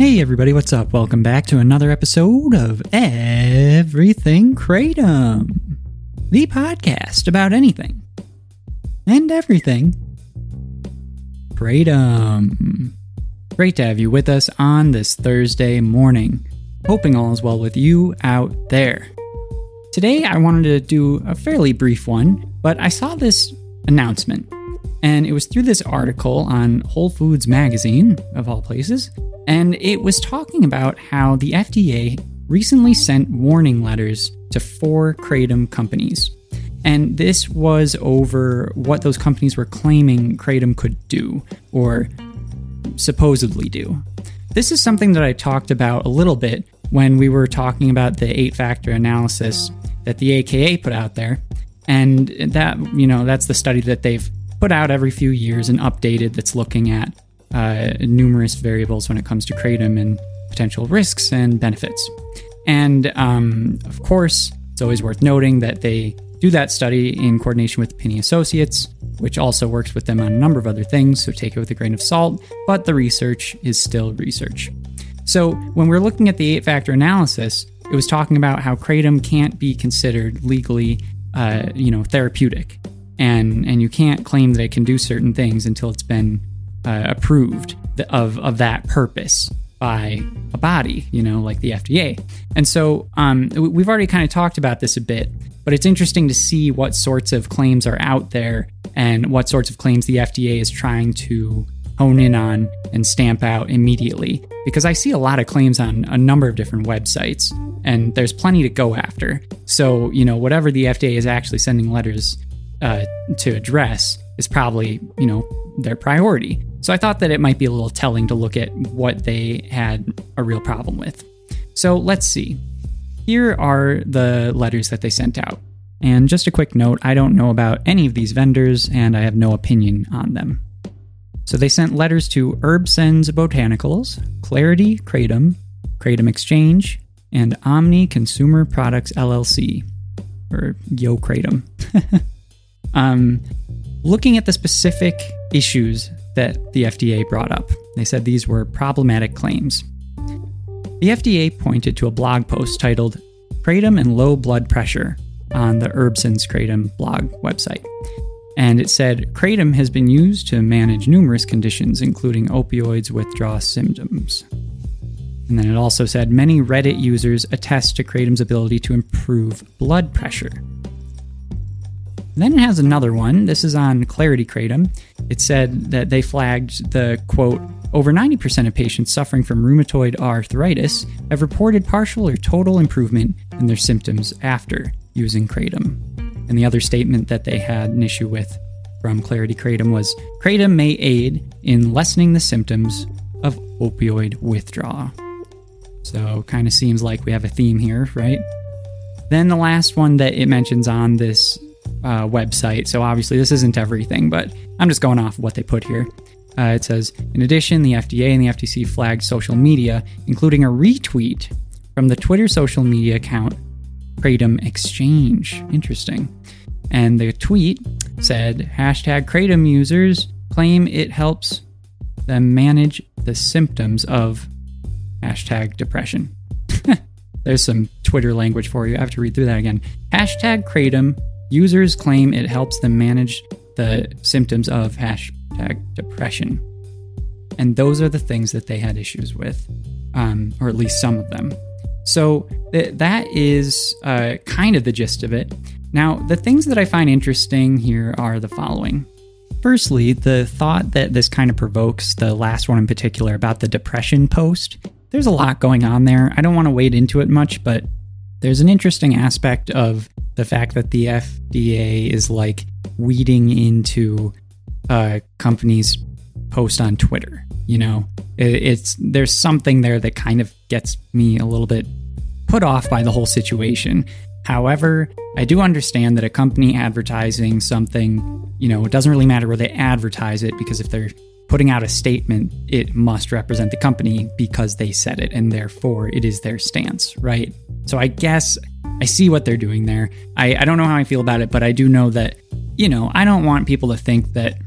Hey everybody, what's up? Welcome back to another episode of Everything Kratom, the podcast about anything and everything Kratom. Great to have you with us on this Thursday morning. Hoping all is well with you out there. Today I wanted to do a fairly brief one, but I saw this announcement, and it was through this article on Whole Foods Magazine, of all places, and it was talking about how the FDA recently sent warning letters to four Kratom companies. And this was over what those companies were claiming Kratom could do, or supposedly do. This is something that I talked about a little bit when we were talking about the eight factor analysis that the AKA put out there. And that, you know, that's the study that they've put out every few years and updated that's looking at uh, numerous variables when it comes to kratom and potential risks and benefits. And um, of course, it's always worth noting that they do that study in coordination with Pinney Associates, which also works with them on a number of other things, so take it with a grain of salt, but the research is still research. So when we're looking at the eight factor analysis, it was talking about how kratom can't be considered legally, uh, you know, therapeutic, and and you can't claim that it can do certain things until it's been uh, approved of of that purpose by a body, you know, like the FDA. And so um, we've already kind of talked about this a bit, but it's interesting to see what sorts of claims are out there and what sorts of claims the FDA is trying to hone in on and stamp out immediately. Because I see a lot of claims on a number of different websites, and there's plenty to go after. So, you know, whatever the FDA is actually sending letters uh, to address is probably, you know, their priority. So I thought that it might be a little telling to look at what they had a real problem with. So let's see. Here are the letters that they sent out. And just a quick note I don't know about any of these vendors and I have no opinion on them. So they sent letters to Herbsense Botanicals, Clarity Kratom, Kratom Exchange, and Omni Consumer Products LLC, or Yo Kratom. um, looking at the specific issues that the FDA brought up, they said these were problematic claims. The FDA pointed to a blog post titled Kratom and Low Blood Pressure on the Herbsense Kratom blog website. And it said Kratom has been used to manage numerous conditions, including opioids withdrawal symptoms. And then it also said many Reddit users attest to Kratom's ability to improve blood pressure. Then it has another one. This is on Clarity Kratom. It said that they flagged the quote, over 90% of patients suffering from rheumatoid arthritis have reported partial or total improvement in their symptoms after using Kratom. And the other statement that they had an issue with from Clarity Kratom was Kratom may aid in lessening the symptoms of opioid withdrawal. So, kind of seems like we have a theme here, right? Then the last one that it mentions on this uh, website. So obviously, this isn't everything, but I'm just going off what they put here. Uh, it says, in addition, the FDA and the FTC flagged social media, including a retweet from the Twitter social media account Kratom Exchange. Interesting. And the tweet said, hashtag Kratom users claim it helps them manage the symptoms of hashtag depression. There's some Twitter language for you. I have to read through that again. Hashtag Kratom Users claim it helps them manage the symptoms of hashtag depression. And those are the things that they had issues with, um, or at least some of them. So th- that is uh, kind of the gist of it. Now, the things that I find interesting here are the following. Firstly, the thought that this kind of provokes, the last one in particular about the depression post. There's a lot going on there. I don't want to wade into it much, but there's an interesting aspect of the fact that the FDA is like weeding into uh, companies post on Twitter. You know, it, it's there's something there that kind of gets me a little bit put off by the whole situation. However, I do understand that a company advertising something, you know, it doesn't really matter where they advertise it because if they're putting out a statement, it must represent the company because they said it and therefore it is their stance, right? So I guess I see what they're doing there. I, I don't know how I feel about it, but I do know that, you know, I don't want people to think that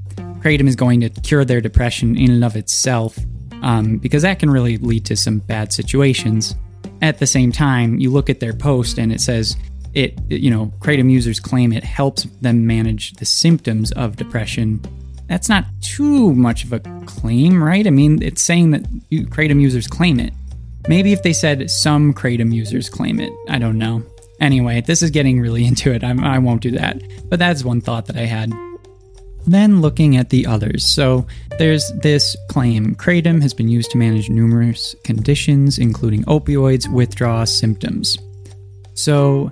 Kratom is going to cure their depression in and of itself, um, because that can really lead to some bad situations. At the same time, you look at their post and it says it, you know, Kratom users claim it helps them manage the symptoms of depression. That's not too much of a claim, right? I mean, it's saying that Kratom users claim it. Maybe if they said some Kratom users claim it, I don't know. Anyway, this is getting really into it. I'm, I will not do that. But that's one thought that I had. Then looking at the others. So there's this claim Kratom has been used to manage numerous conditions, including opioids, withdrawal symptoms. So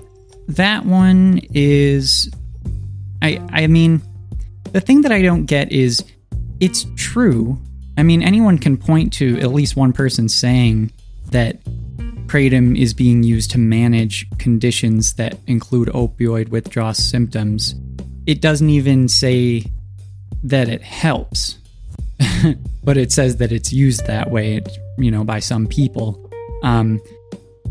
that one is. I, I mean, the thing that I don't get is it's true. I mean, anyone can point to at least one person saying that kratom is being used to manage conditions that include opioid withdrawal symptoms. It doesn't even say that it helps, but it says that it's used that way, you know, by some people. Um,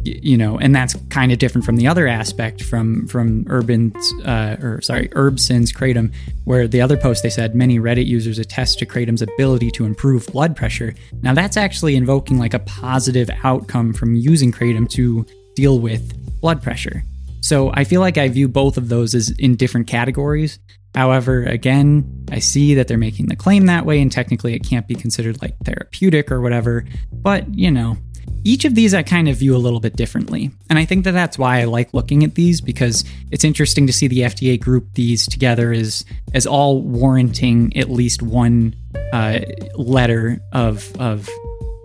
you know, and that's kind of different from the other aspect from from Urban's uh, or sorry, Herbson's kratom, where the other post they said many Reddit users attest to kratom's ability to improve blood pressure. Now that's actually invoking like a positive outcome from using kratom to deal with blood pressure. So I feel like I view both of those as in different categories. However, again, I see that they're making the claim that way, and technically it can't be considered like therapeutic or whatever. But, you know, each of these I kind of view a little bit differently. And I think that that's why I like looking at these because it's interesting to see the FDA group these together as, as all warranting at least one uh, letter of, of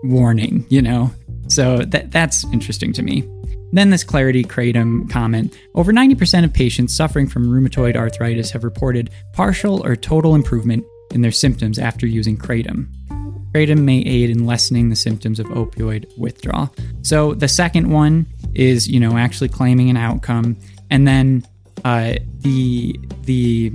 warning, you know? So that, that's interesting to me. Then this Clarity Kratom comment Over 90% of patients suffering from rheumatoid arthritis have reported partial or total improvement in their symptoms after using Kratom. Kratom may aid in lessening the symptoms of opioid withdrawal. So the second one is, you know, actually claiming an outcome, and then uh, the the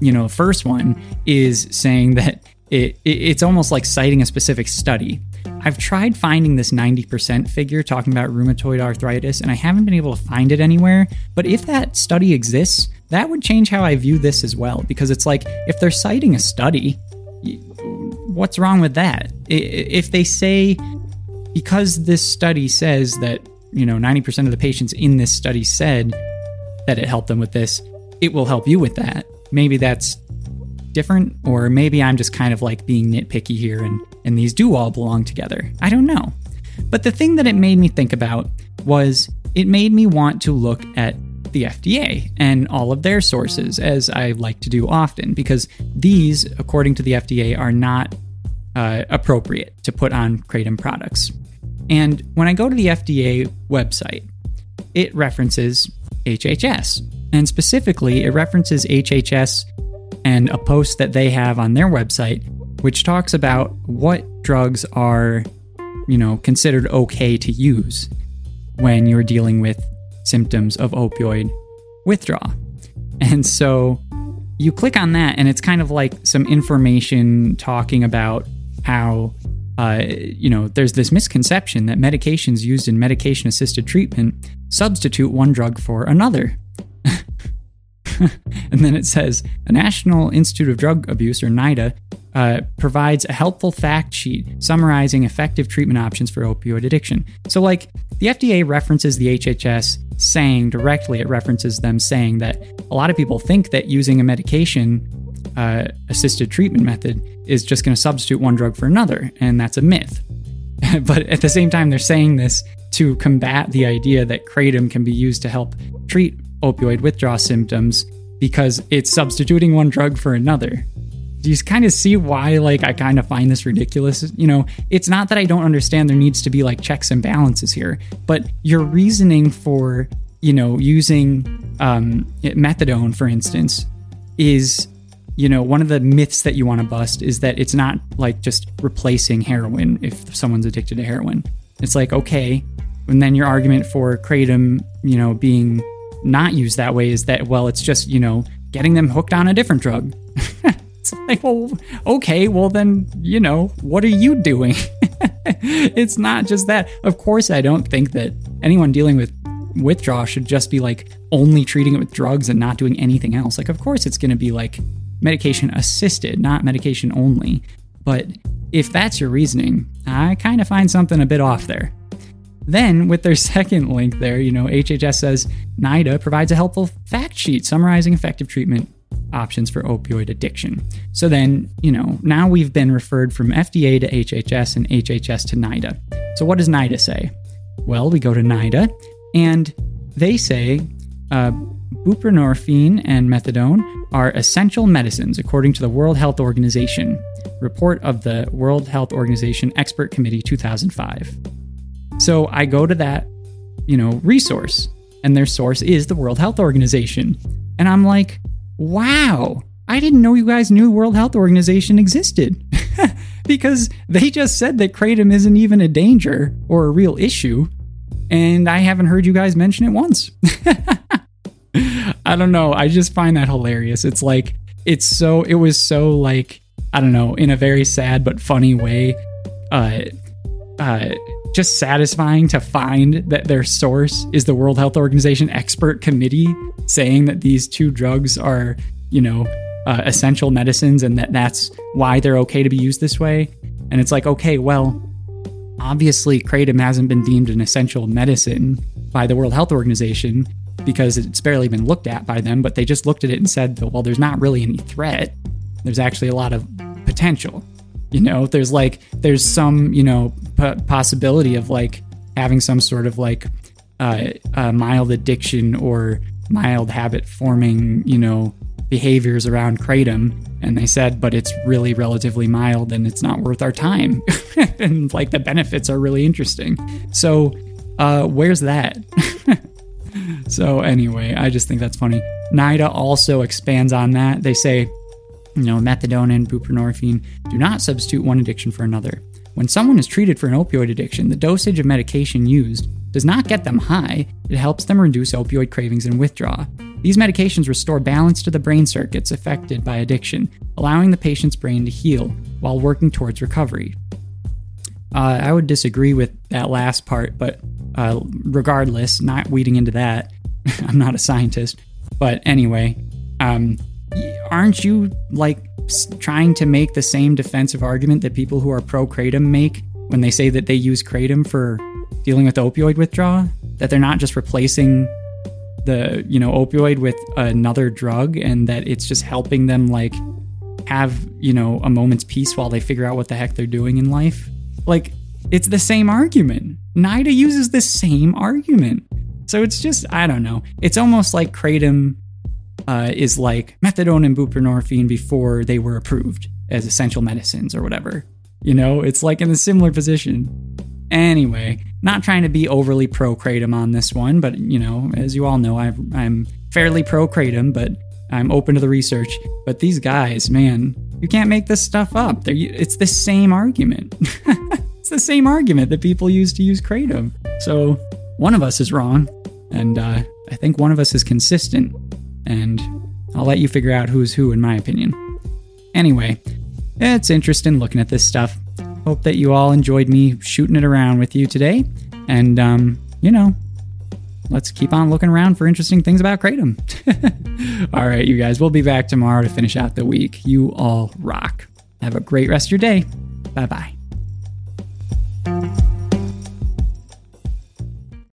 you know first one is saying that it, it it's almost like citing a specific study. I've tried finding this 90% figure talking about rheumatoid arthritis, and I haven't been able to find it anywhere. But if that study exists, that would change how I view this as well, because it's like if they're citing a study, what's wrong with that? If they say, because this study says that, you know, 90% of the patients in this study said that it helped them with this, it will help you with that. Maybe that's different, or maybe I'm just kind of like being nitpicky here and, and these do all belong together. I don't know. But the thing that it made me think about was it made me want to look at the FDA and all of their sources, as I like to do often, because these, according to the FDA, are not uh, appropriate to put on Kratom products. And when I go to the FDA website, it references HHS. And specifically, it references HHS and a post that they have on their website, which talks about what drugs are, you know, considered okay to use when you're dealing with symptoms of opioid withdrawal. And so you click on that, and it's kind of like some information talking about how uh, you know, there's this misconception that medications used in medication assisted treatment substitute one drug for another. and then it says the National Institute of Drug Abuse, or NIDA, uh, provides a helpful fact sheet summarizing effective treatment options for opioid addiction. So, like, the FDA references the HHS saying directly, it references them saying that a lot of people think that using a medication uh, assisted treatment method is just going to substitute one drug for another, and that's a myth. but at the same time, they're saying this to combat the idea that kratom can be used to help treat opioid withdrawal symptoms because it's substituting one drug for another. Do you kind of see why like I kind of find this ridiculous? You know, it's not that I don't understand there needs to be like checks and balances here, but your reasoning for, you know, using um, methadone, for instance, is you know, one of the myths that you want to bust is that it's not like just replacing heroin if someone's addicted to heroin. It's like, okay, and then your argument for kratom, you know, being not used that way is that, well, it's just, you know, getting them hooked on a different drug. it's like, well, okay, well, then, you know, what are you doing? it's not just that. Of course, I don't think that anyone dealing with withdrawal should just be like only treating it with drugs and not doing anything else. Like, of course, it's going to be like medication assisted, not medication only. But if that's your reasoning, I kind of find something a bit off there. Then, with their second link there, you know, HHS says NIDA provides a helpful fact sheet summarizing effective treatment options for opioid addiction. So then, you know, now we've been referred from FDA to HHS and HHS to NIDA. So what does NIDA say? Well, we go to NIDA and they say uh, buprenorphine and methadone are essential medicines according to the World Health Organization report of the World Health Organization Expert Committee 2005. So I go to that, you know, resource and their source is the World Health Organization. And I'm like, wow, I didn't know you guys knew World Health Organization existed. because they just said that kratom isn't even a danger or a real issue. And I haven't heard you guys mention it once. I don't know. I just find that hilarious. It's like, it's so, it was so like, I don't know, in a very sad but funny way, uh, uh, just satisfying to find that their source is the World Health Organization expert committee saying that these two drugs are, you know, uh, essential medicines and that that's why they're okay to be used this way. And it's like, okay, well, obviously, kratom hasn't been deemed an essential medicine by the World Health Organization because it's barely been looked at by them, but they just looked at it and said, well, there's not really any threat. There's actually a lot of potential. You know, there's like, there's some, you know, p- possibility of like having some sort of like uh, mild addiction or mild habit forming, you know, behaviors around kratom. And they said, but it's really relatively mild and it's not worth our time. and like the benefits are really interesting. So, uh, where's that? so, anyway, I just think that's funny. NIDA also expands on that. They say, you know, methadone and buprenorphine do not substitute one addiction for another. When someone is treated for an opioid addiction, the dosage of medication used does not get them high, it helps them reduce opioid cravings and withdrawal. These medications restore balance to the brain circuits affected by addiction, allowing the patient's brain to heal while working towards recovery. Uh, I would disagree with that last part, but uh, regardless, not weeding into that, I'm not a scientist. But anyway, um, aren't you like trying to make the same defensive argument that people who are pro kratom make when they say that they use kratom for dealing with opioid withdrawal? That they're not just replacing the you know opioid with another drug, and that it's just helping them like have you know a moment's peace while they figure out what the heck they're doing in life. Like it's the same argument. NIDA uses the same argument. So it's just I don't know. It's almost like kratom uh, is like methadone and buprenorphine before they were approved as essential medicines or whatever. You know, it's like in a similar position. Anyway, not trying to be overly pro kratom on this one, but you know, as you all know, i am fairly pro kratom, but I'm open to the research. But these guys, man, you can't make this stuff up. They're, it's the same argument. it's the same argument that people use to use kratom. So one of us is wrong, and uh, I think one of us is consistent and I'll let you figure out who's who, in my opinion. Anyway, it's interesting looking at this stuff. Hope that you all enjoyed me shooting it around with you today. And, um, you know, let's keep on looking around for interesting things about Kratom. all right, you guys, we'll be back tomorrow to finish out the week. You all rock. Have a great rest of your day. Bye bye.